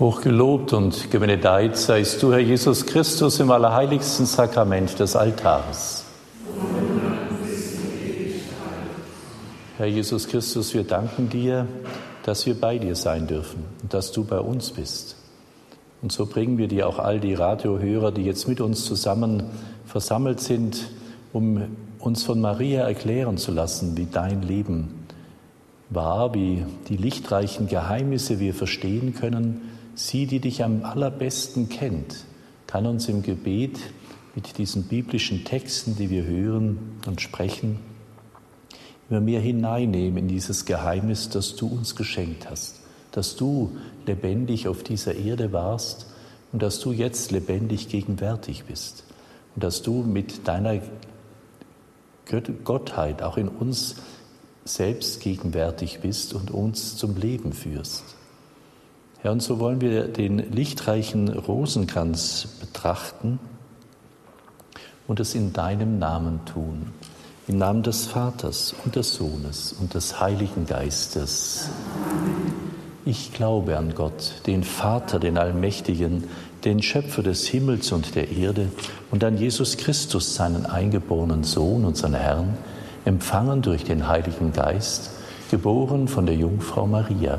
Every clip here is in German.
Hochgelobt und gebenedeit seist du, Herr Jesus Christus, im allerheiligsten Sakrament des Altars. Herr Jesus Christus, wir danken dir, dass wir bei dir sein dürfen und dass du bei uns bist. Und so bringen wir dir auch all die Radiohörer, die jetzt mit uns zusammen versammelt sind, um uns von Maria erklären zu lassen, wie dein Leben war, wie die lichtreichen Geheimnisse wir verstehen können Sie, die dich am allerbesten kennt, kann uns im Gebet mit diesen biblischen Texten, die wir hören und sprechen, immer mehr hineinnehmen in dieses Geheimnis, das du uns geschenkt hast, dass du lebendig auf dieser Erde warst und dass du jetzt lebendig gegenwärtig bist und dass du mit deiner Gottheit auch in uns selbst gegenwärtig bist und uns zum Leben führst. Ja, und so wollen wir den lichtreichen Rosenkranz betrachten und es in deinem Namen tun. Im Namen des Vaters und des Sohnes und des Heiligen Geistes. Ich glaube an Gott, den Vater, den Allmächtigen, den Schöpfer des Himmels und der Erde und an Jesus Christus, seinen eingeborenen Sohn, unseren Herrn, empfangen durch den Heiligen Geist, geboren von der Jungfrau Maria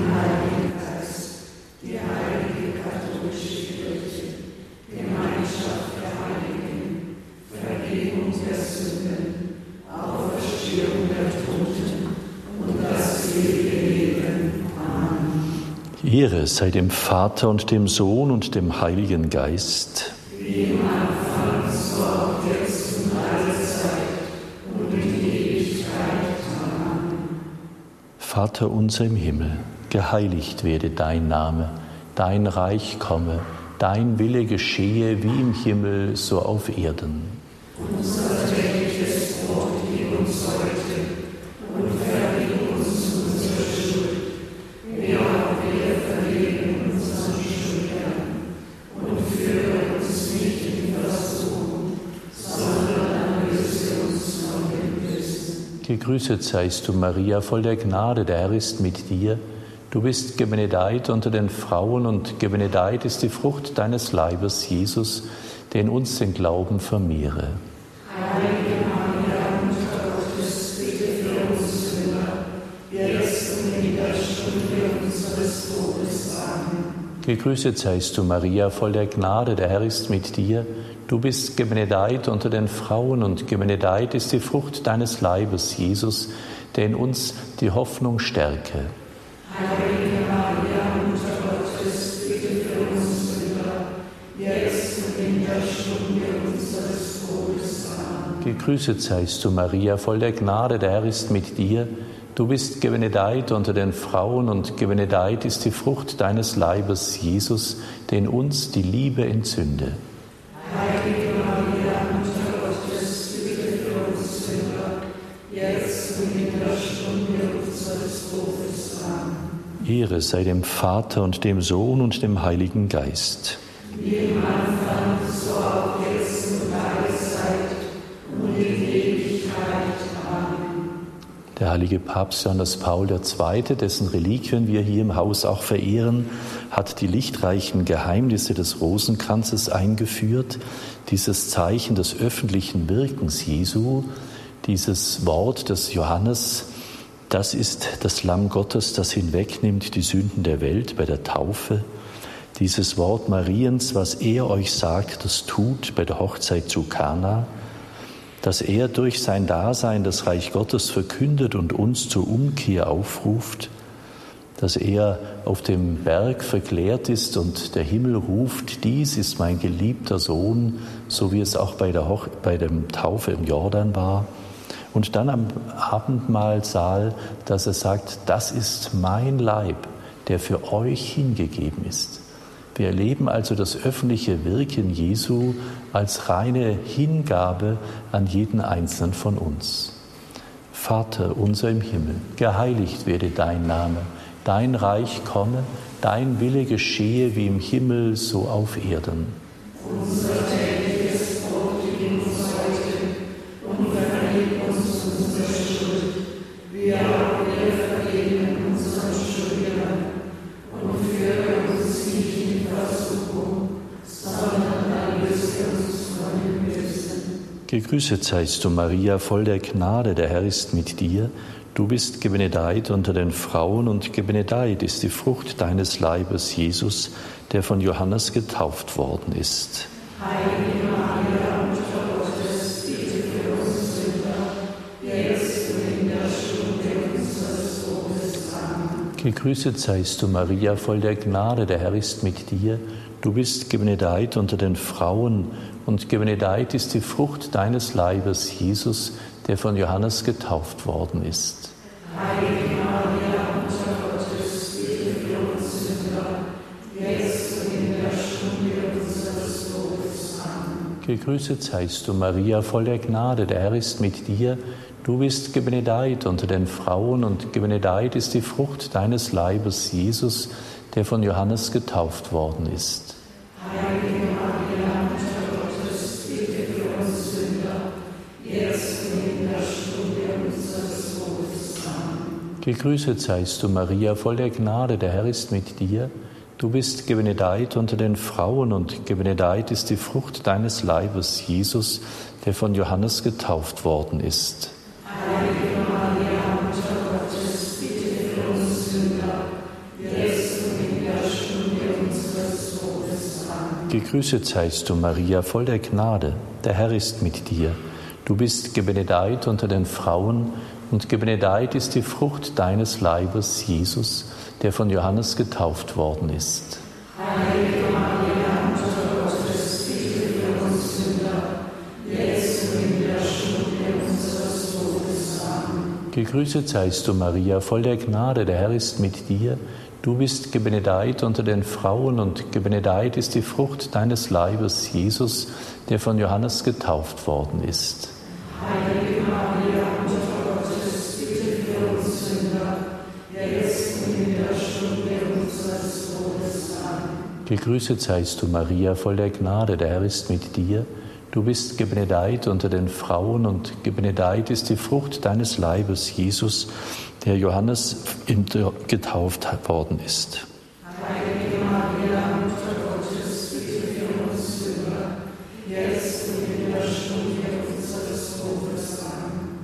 Ehre sei dem Vater und dem Sohn und dem Heiligen Geist. Vater unser im Himmel, geheiligt werde dein Name, dein Reich komme, dein Wille geschehe wie im Himmel, so auf Erden. Unser Gegrüßet seist du, Maria, voll der Gnade, der Herr ist mit dir. Du bist gebenedeit unter den Frauen und gebenedeit ist die Frucht deines Leibes, Jesus, der in uns den Glauben vermehre. Heilige Maria, Mutter Gottes, bitte für uns Sünder, jetzt und in der Stunde unseres Todes. Amen. Gegrüßet seist du, Maria, voll der Gnade, der Herr ist mit dir. Du bist gebenedeit unter den Frauen und gebenedeit ist die Frucht deines Leibes, Jesus, der in uns die Hoffnung stärke. Heilige Maria, Mutter Gottes, bitte für uns Sünder, jetzt und der Stunde unseres Todes. Amen. Gegrüßet seist du, Maria, voll der Gnade, der Herr ist mit dir. Du bist gebenedeit unter den Frauen und gebenedeit ist die Frucht deines Leibes, Jesus, den uns die Liebe entzünde. Heilige Maria, Mutter Gottes, bitte für uns Sünder, jetzt und in der Stunde unseres Todes. Amen. Ehre sei dem Vater und dem Sohn und dem Heiligen Geist. Im Anfang, so auch jetzt und in Ewigkeit. Amen. Der heilige Papst Johannes Paul II., dessen Reliquien wir hier im Haus auch verehren, hat die lichtreichen Geheimnisse des Rosenkranzes eingeführt, dieses Zeichen des öffentlichen Wirkens Jesu, dieses Wort des Johannes, das ist das Lamm Gottes, das hinwegnimmt die Sünden der Welt bei der Taufe. Dieses Wort Mariens, was er euch sagt, das tut bei der Hochzeit zu Kana, dass er durch sein Dasein das Reich Gottes verkündet und uns zur Umkehr aufruft, dass er auf dem Berg verklärt ist und der Himmel ruft, dies ist mein geliebter Sohn, so wie es auch bei der, Hoch bei dem Taufe im Jordan war. Und dann am Abendmahlsaal, dass er sagt, das ist mein Leib, der für euch hingegeben ist. Wir erleben also das öffentliche Wirken Jesu als reine Hingabe an jeden einzelnen von uns. Vater unser im Himmel, geheiligt werde dein Name, dein Reich komme, dein Wille geschehe wie im Himmel so auf Erden. Unser Gegrüßet seist du, Maria, voll der Gnade, der Herr ist mit dir. Du bist gebenedeit unter den Frauen und gebenedeit ist die Frucht deines Leibes, Jesus, der von Johannes getauft worden ist. Heilige Maria, Mutter Gottes, bitte für uns Sünder, jetzt und in der Stunde unseres Todes. Amen. Gegrüßet seist du, Maria, voll der Gnade, der Herr ist mit dir. Du bist gebenedeit unter den Frauen und gebenedeit ist die Frucht deines Leibes, Jesus, der von Johannes getauft worden ist. Heilige Maria, Mutter Gottes, bitte für uns Sünder, jetzt in der Stunde unseres Todes. Amen. Gegrüßet seist du, Maria, voll der Gnade, der Herr ist mit dir. Du bist gebenedeit unter den Frauen und gebenedeit ist die Frucht deines Leibes, Jesus, der von Johannes getauft worden ist. Heilige Gegrüßet seist du, Maria, voll der Gnade, der Herr ist mit dir. Du bist gebenedeit unter den Frauen und gebenedeit ist die Frucht deines Leibes, Jesus, der von Johannes getauft worden ist. Gegrüßet seist du, Maria, voll der Gnade, der Herr ist mit dir. Du bist gebenedeit unter den Frauen und gebenedeit ist die Frucht deines Leibes, Jesus, der von Johannes getauft worden ist. Heilige Maria, Mutter Gottes, bitte für uns Sünder, jetzt in der Stunde unseres Todes. Amen. Gegrüßet seist du, Maria, voll der Gnade, der Herr ist mit dir. Du bist gebenedeit unter den Frauen und gebenedeit ist die Frucht deines Leibes, Jesus, der von Johannes getauft worden ist. Heilige Maria, Gegrüßet seist du, Maria, voll der Gnade, der Herr ist mit dir. Du bist gebenedeit unter den Frauen und gebenedeit ist die Frucht deines Leibes, Jesus, der Johannes getauft worden ist. Amen.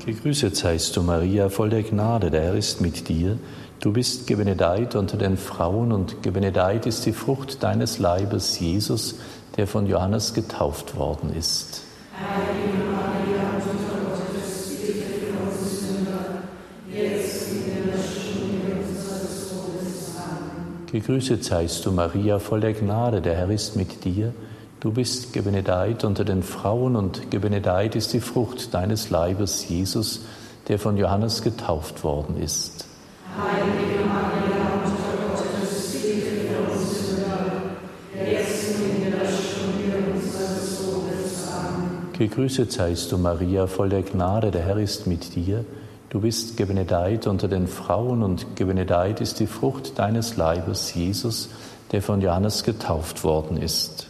Gegrüßet seist du, Maria, voll der Gnade, der Herr ist mit dir. Du bist gebenedeit unter den Frauen und gebenedeit ist die Frucht deines Leibes, Jesus, der von Johannes getauft worden ist. Heilige Gegrüßet seist du, Maria, voll der Gnade, der Herr ist mit dir. Du bist gebenedeit unter den Frauen und gebenedeit ist die Frucht deines Leibes, Jesus, der von Johannes getauft worden ist. Heilige Maria, Mutter Gottes, bitte für uns Sünder, jetzt in der Stunde unseres Todes. Amen. Gegrüßet seist du, Maria, voll der Gnade, der Herr ist mit dir. Du bist gebenedeit unter den Frauen und gebenedeit ist die Frucht deines Leibes, Jesus, der von Johannes getauft worden ist.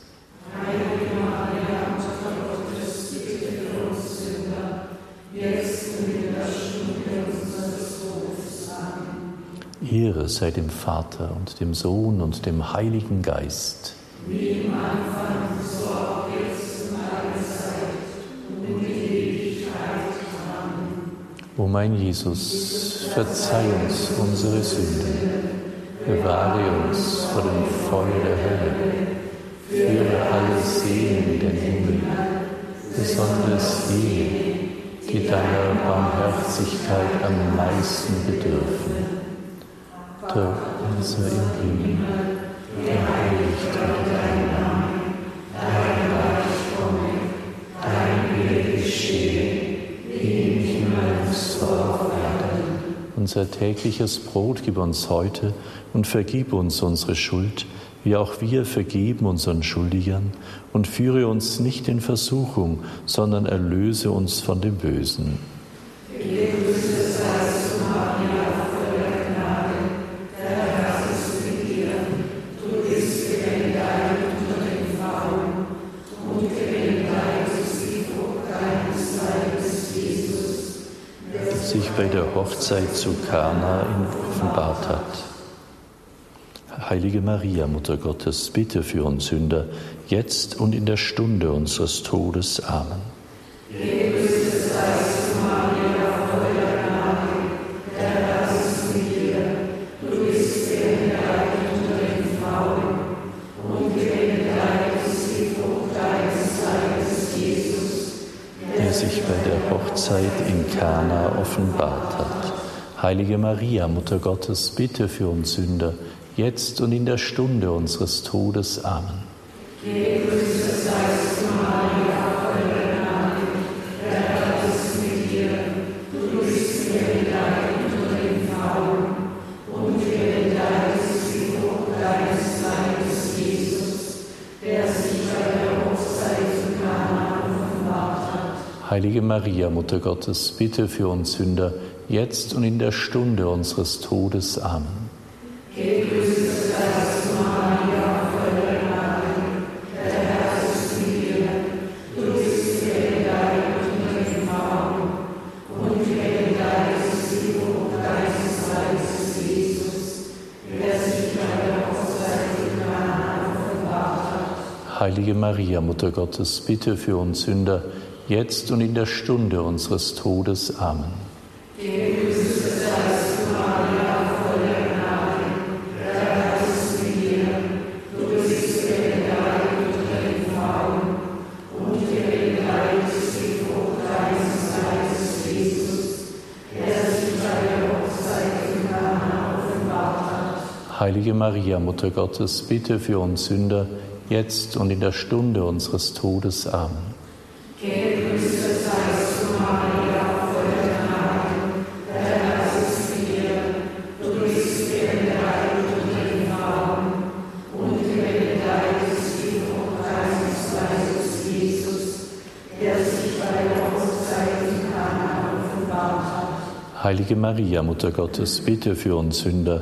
Ehre sei dem Vater und dem Sohn und dem Heiligen Geist. Wie im Anfang, so auch jetzt und alle Zeit und in Ewigkeit. O mein Jesus, verzeih uns unsere Sünden, bewahre uns vor dem Feuer der Hölle, führe alle Seelen in den Himmel, besonders jene, die deiner Barmherzigkeit am meisten bedürfen. Vater unser im Himmel, geheiligt werde dein Name, Unser tägliches Brot gib uns heute und vergib uns unsere Schuld, wie auch wir vergeben unseren Schuldigern und führe uns nicht in Versuchung, sondern erlöse uns von dem Bösen. sich Hochzeit zu Kana offenbart hat. Heilige Maria, Mutter Gottes, bitte für uns Sünder, jetzt und in der Stunde unseres Todes. Amen. Heilige Maria, Mutter Gottes, bitte für uns Sünder, jetzt und in der Stunde unseres Todes. Amen. Heilige Maria, Mutter Gottes, bitte für uns Sünder, jetzt und in der Stunde unseres Todes. Amen. Heilige Maria, Mutter Gottes, bitte für uns Sünder, jetzt und in der Stunde unseres Todes. Amen. Heilige Maria, Mutter Gottes, bitte für uns Sünder, jetzt und in der Stunde unseres Todes. Amen. Heilige Maria, Mutter Gottes, bitte für uns Sünder,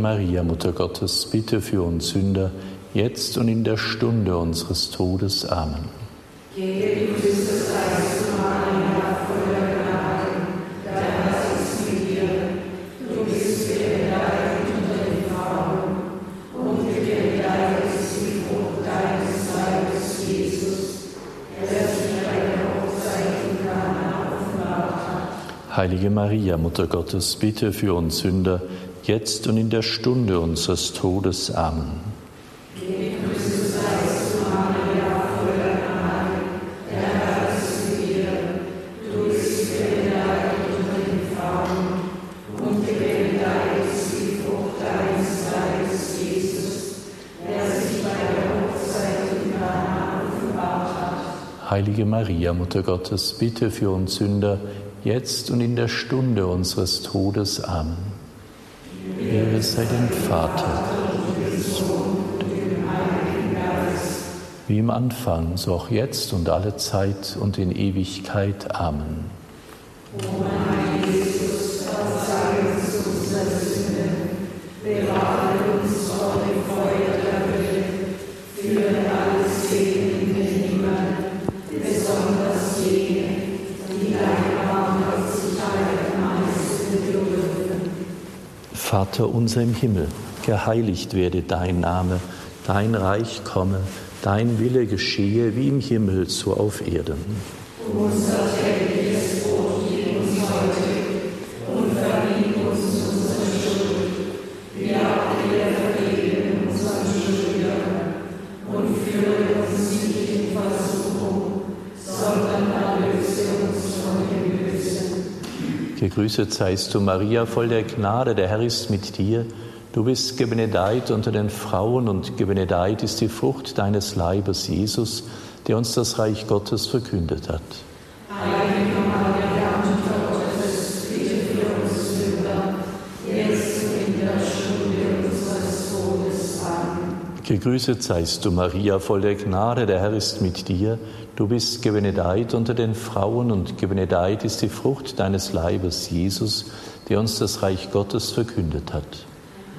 Maria, Mutter Gottes, bitte für uns Sünder, jetzt und in der Stunde unseres Todes. Amen. Heilige Maria, Mutter Gottes, bitte für uns Sünder, jetzt und in der Stunde unseres Todes. Amen. Heilige Maria, Mutter Gottes, bitte für uns Sünder, jetzt und in der Stunde unseres Todes. Amen. Ehre sei dem Vater, wie im Anfang, so auch jetzt und alle Zeit und in Ewigkeit. Amen. Vater unser im Himmel, geheiligt werde dein Name, dein Reich komme, dein Wille geschehe wie im Himmel so auf Erden. Unser Gegrüßet seist du, Maria, voll der Gnade, der Herr ist mit dir. Du bist gebenedeit unter den Frauen und gebenedeit ist die Frucht deines Leibes, Jesus, der uns das Reich Gottes verkündet hat. Heilige Maria, Mutter Gottes, bitte für uns Sünder, jetzt und in der Stunde unseres Todes. Amen. Gegrüßet seist du, Maria, voll der Gnade, der Herr ist mit dir. Du bist gebenedeit unter den Frauen und gebenedeit ist die Frucht deines Leibes, Jesus, der uns das Reich Gottes verkündet hat.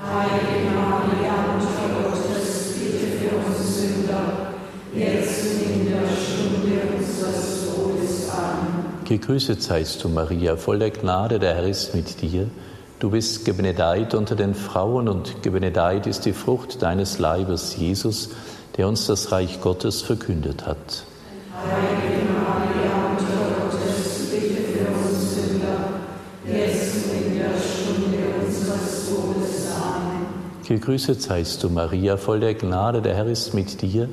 Heilige Maria, Mutter Gottes, bitte für uns Sünder, jetzt in der Stunde unseres Todes. Amen. Gegrüßet seist du, Maria, voll der Gnade, der Herr ist mit dir. Du bist gebenedeit unter den Frauen und gebenedeit ist die Frucht deines Leibes, Jesus, der uns das Reich Gottes verkündet hat. Heilige Maria, Mutter Gottes, bitte für uns Sünder, jetzt in der Stunde unseres Todes. Amen. Gegrüßet seist du, Maria, voll der Gnade, der Herr ist mit dir.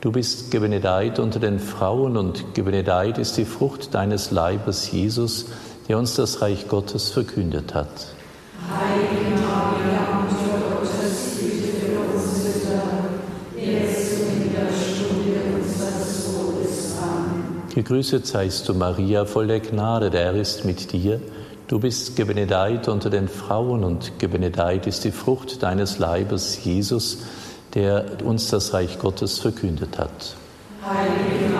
Du bist gebenedeit unter den Frauen und gebenedeit ist die Frucht deines Leibes, Jesus, der uns das Reich Gottes verkündet hat. Heilige Maria, Mutter Gottes, bitte für uns Sünder, jetzt und in der Stunde unseres Todes. Amen. Gegrüßet seist du, Maria, voll der Gnade, der Herr ist mit dir. Du bist gebenedeit unter den Frauen und gebenedeit ist die Frucht deines Leibes, Jesus, der uns das Reich Gottes verkündet hat. Heilige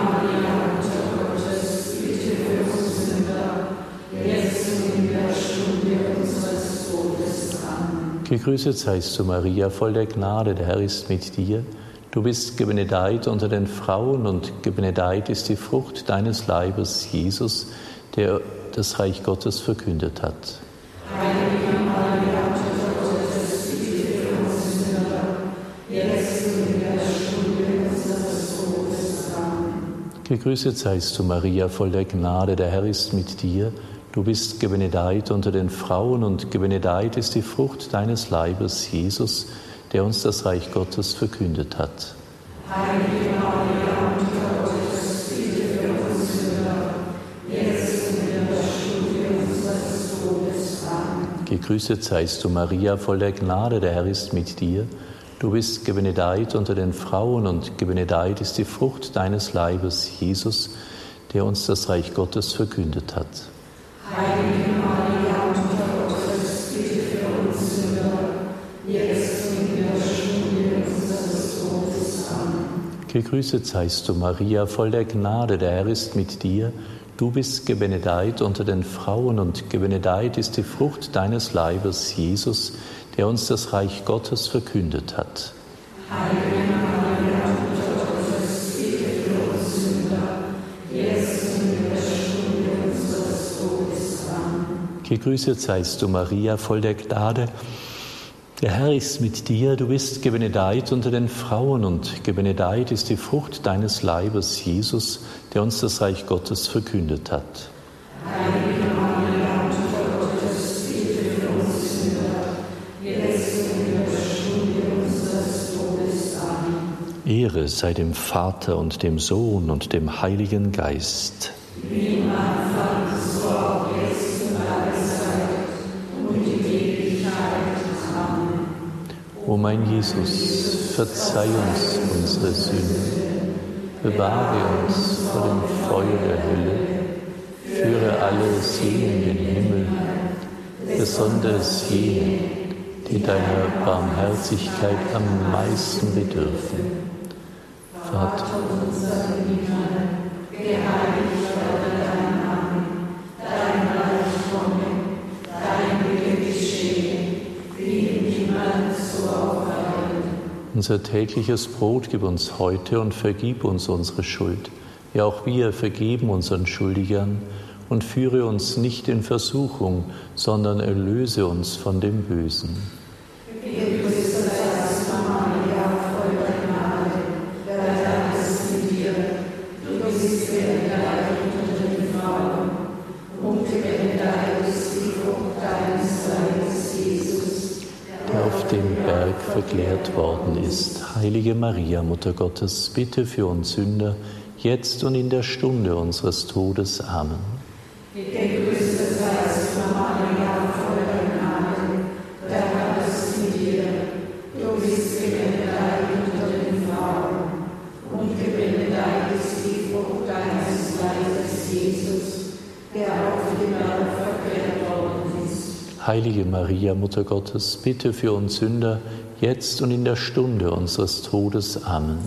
Gegrüßet seist du, Maria, voll der Gnade, der Herr ist mit dir. Du bist gebenedeit unter den Frauen und gebenedeit ist die Frucht deines Leibes, Jesus, der das Reich Gottes verkündet hat. Heilige Maria. Gegrüßet seist du, Maria, voll der Gnade, der Herr ist mit dir. Du bist gebenedeit unter den Frauen und gebenedeit ist die Frucht deines Leibes, Jesus, der uns das Reich Gottes verkündet hat. Heilige Maria, Mutter Gottes, bitte für uns Sünder, jetzt in der Stunde unseres Todes. Amen. Gegrüßet seist du, Maria, voll der Gnade, der Herr ist mit dir. Du bist gebenedeit unter den Frauen und gebenedeit ist die Frucht deines Leibes, Jesus, der uns das Reich Gottes verkündet hat. Heilige Maria, Mutter Gottes, bitte für uns Sünder, jetzt und in der Stunde unseres Todes. Amen. Gegrüßet seist du, Maria, voll der Gnade, der Herr ist mit dir. Du bist gebenedeit unter den Frauen und gebenedeit ist die Frucht deines Leibes, Jesus, der uns das Reich Gottes verkündet hat. Heilige Gegrüßet seist du, Maria, voll der Gnade. Der Herr ist mit dir, du bist gebenedeit unter den Frauen und gebenedeit ist die Frucht deines Leibes, Jesus, der uns das Reich Gottes verkündet hat. Heilige Mutter Gottes, bitte für uns Sünder, jetzt in der Stunde unseres Todes. Amen. Ehre sei dem Vater und dem Sohn und dem Heiligen Geist. Wie O mein Jesus, verzeih uns unsere Sünden, bewahre uns vor dem Feuer der Hölle, führe alle Seelen in den Himmel, besonders jene, die deiner Barmherzigkeit am meisten bedürfen. Vater, unser tägliches Brot gib uns heute und vergib uns unsere Schuld, wie auch wir vergeben unseren Schuldigern. und führe uns nicht in Versuchung, sondern erlöse uns von dem Bösen. Worden ist. Heilige Maria, Mutter Gottes, bitte für uns Sünder, jetzt und in der Stunde unseres Todes. Amen. Gegrüßet seist du, Maria, voll der Gnade, der Herr ist mit dir. Du bist gebenedeit unter den Frauen, und gebenedeit ist die Frucht deines Leibes, Jesus, der auf dem Berg verklärt worden ist. Heilige Maria, Mutter Gottes, bitte für uns Sünder, jetzt und in der Stunde unseres Todes. Amen.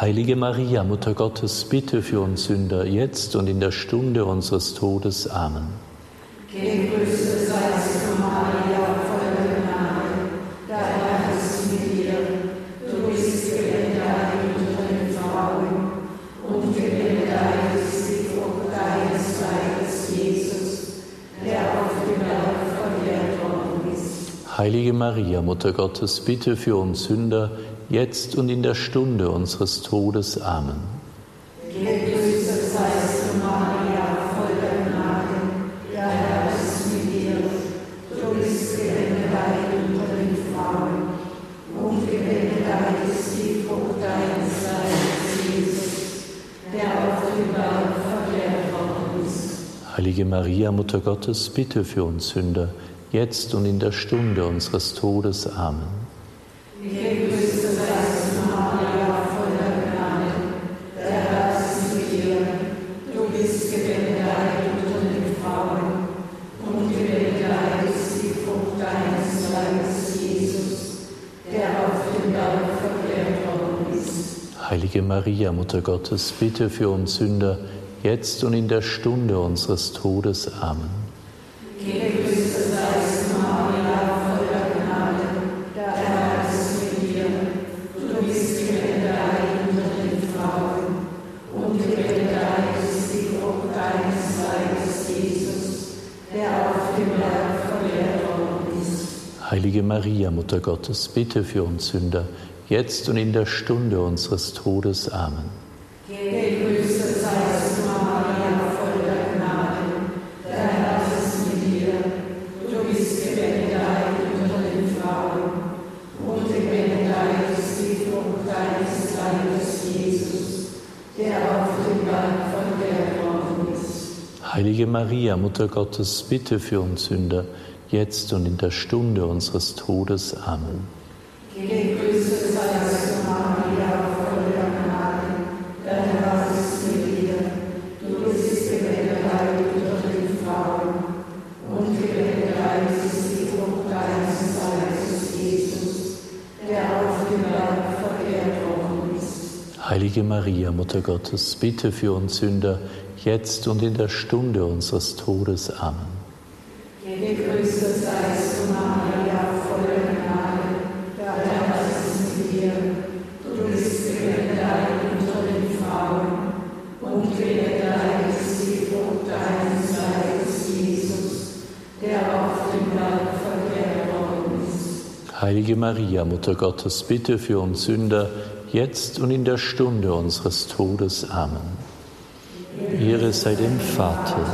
Heilige Maria, Mutter Gottes, bitte für uns Sünder, jetzt und in der Stunde unseres Todes. Amen. Gegrüßet seist du, Maria, voll der Gnade, der Herr ist mit dir. Du bist gebenedeit unter den Frauen, und gebenedeit deines Leibes, Jesus, der auf dem Berg verklärt worden ist. Heilige Maria, Mutter Gottes, bitte für uns Sünder, jetzt und in der Stunde unseres Todes. Amen. Gegrüßet seist du, Maria, voll der Gnade, der Herr ist mit dir. Du bist gebenedeit unter den Frauen, und gebenedeit ist die Frucht deines Leibes, Jesus, der auf dem Berg verklärt worden ist. Heilige Maria, Mutter Gottes, bitte für uns Sünder, jetzt und in der Stunde unseres Todes. Amen. Heilige Maria, Mutter Gottes, bitte für uns Sünder, jetzt und in der Stunde unseres Todes. Amen. Heilige Maria, Mutter Gottes, bitte für uns Sünder, jetzt und in der Stunde unseres Todes. Amen. Heilige Maria, Mutter Gottes, bitte für uns Sünder, jetzt und in der Stunde unseres Todes. Amen. Gegrüßet seist du, Maria, voll der Gnade, der Herr ist mit dir. Du bist gebenedeit unter den Frauen, und gebenedeit ist die Frucht deines Leibes, Jesus, der auf dem Berg verklärt worden ist. Heilige Maria, Mutter Gottes, bitte für uns Sünder, jetzt und in der Stunde unseres Todes. Amen. Gegrüßet seist du, Maria, voll der Gnade, der Herr ist mit dir. Du bist gebenedeit unter den Frauen, und gebenedeit ist die Frucht deines Leibes, Jesus, der auf dem Berg verklärt worden ist. Heilige Maria, Mutter Gottes, bitte für uns Sünder, jetzt und in der Stunde unseres Todes. Amen. Ehre sei dem Vater,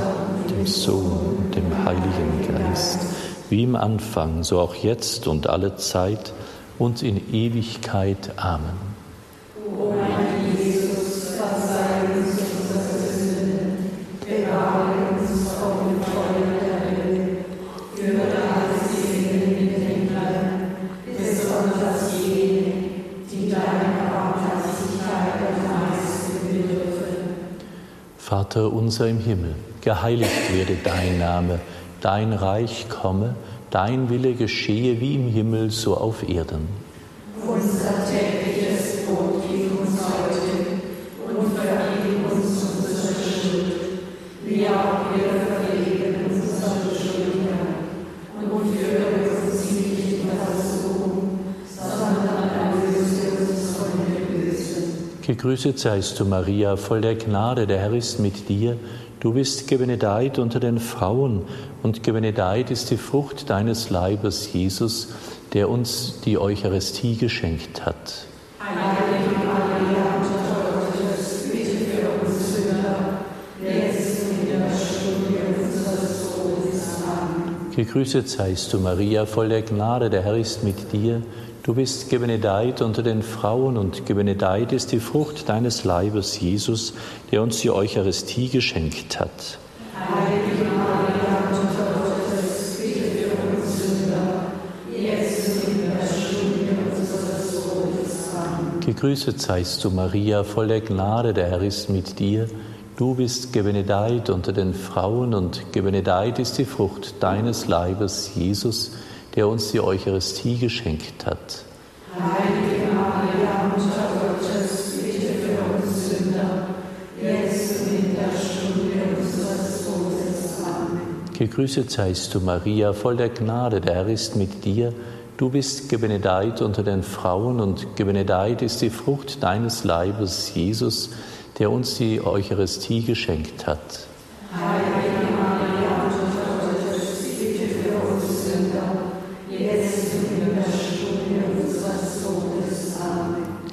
dem Sohn und dem Heiligen Geist, wie im Anfang, so auch jetzt und alle Zeit und in Ewigkeit. Amen. Vater unser im Himmel, geheiligt werde dein Name, dein Reich komme, dein Wille geschehe wie im Himmel, so auf Erden. Gegrüßet seist du, Maria, voll der Gnade, der Herr ist mit dir. Du bist gebenedeit unter den Frauen, und gebenedeit ist die Frucht deines Leibes, Jesus, der uns die Eucharistie geschenkt hat. Gegrüßet seist du, Maria, voll der Gnade, der Herr ist mit dir. Du bist gebenedeit unter den Frauen und gebenedeit ist die Frucht deines Leibes, Jesus, der uns die Eucharistie geschenkt hat. Gegrüßet seist du, Maria, voll der Gnade, der Herr ist mit dir. Du bist gebenedeit unter den Frauen und gebenedeit ist die Frucht deines Leibes, Jesus, der uns die Eucharistie geschenkt hat. Heilige Maria, Mutter Gottes, bitte für uns Sünder, jetzt und in der Stunde unseres Todes. Amen. Gegrüßet seist du, Maria, voll der Gnade, der Herr ist mit dir. Du bist gebenedeit unter den Frauen und gebenedeit ist die Frucht deines Leibes, Jesus, der uns die Eucharistie geschenkt hat. Heilige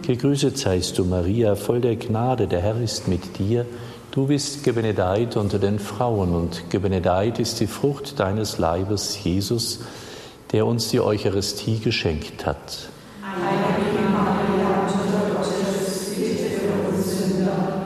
Gegrüßet seist du, Maria, voll der Gnade, der Herr ist mit dir. Du bist gebenedeit unter den Frauen und gebenedeit ist die Frucht deines Leibes, Jesus, der uns die Eucharistie geschenkt hat. Heilige Maria, Mutter Gottes, bitte für uns Sünder,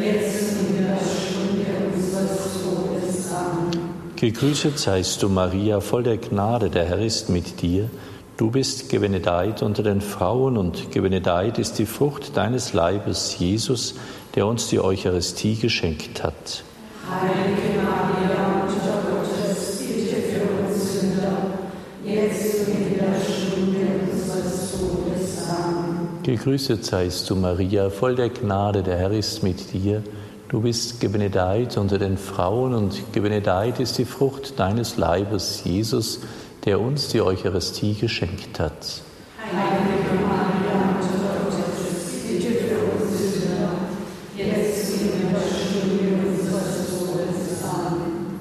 jetzt in der Stunde unseres Todes. Amen. Gegrüßet seist du, Maria, voll der Gnade, der Herr ist mit dir. Du bist gebenedeit unter den Frauen und gebenedeit ist die Frucht deines Leibes, Jesus, der uns die Eucharistie geschenkt hat. Heilige Maria, Mutter Gottes, bitte für uns Sünder, jetzt und in der Stunde unseres Todes. Amen. Gegrüßet seist du, Maria, voll der Gnade, der Herr ist mit dir. Du bist gebenedeit unter den Frauen und gebenedeit ist die Frucht deines Leibes, Jesus, der uns die Eucharistie geschenkt hat. Der.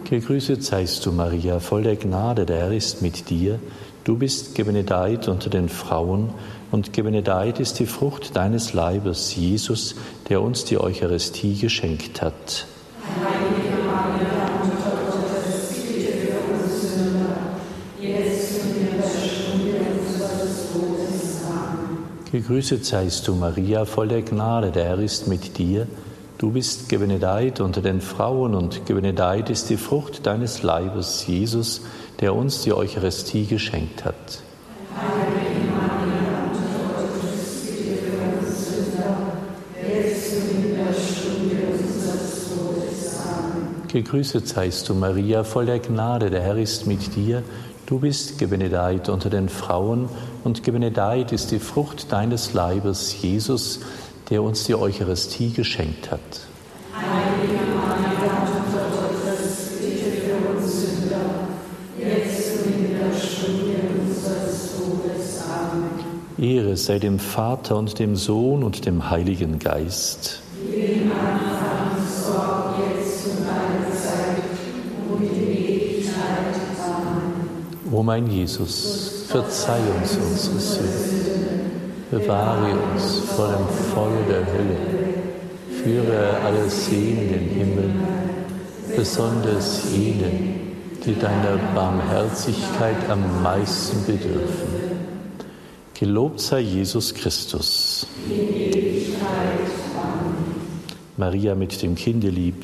Gegrüßet seist du, Maria, voll der Gnade, der Herr ist mit dir. Du bist gebenedeit unter den Frauen und gebenedeit ist die Frucht deines Leibes, Jesus, der uns die Eucharistie geschenkt hat. Heilige Maria, Mutter Gottes, bitte für uns Sünder, jetzt und in der Stunde unseres Todes. Amen. Gegrüßet seist du, Maria, voll der Gnade, der Herr ist mit dir. Du bist gebenedeit unter den Frauen und gebenedeit ist die Frucht deines Leibes, Jesus, der uns die Eucharistie geschenkt hat. Gegrüßet seist du, Maria, voll der Gnade, der Herr ist mit dir. Du bist gebenedeit unter den Frauen und gebenedeit ist die Frucht deines Leibes, Jesus, der uns die Eucharistie geschenkt hat. Ehre sei dem Vater und dem Sohn und dem Heiligen Geist. O mein Jesus, verzeih uns unsere Sünden, bewahre uns vor dem Feuer der Hölle, führe alle Seelen in den Himmel, besonders jene, die deiner Barmherzigkeit am meisten bedürfen. Gelobt sei Jesus Christus. Maria mit dem Kindelieb,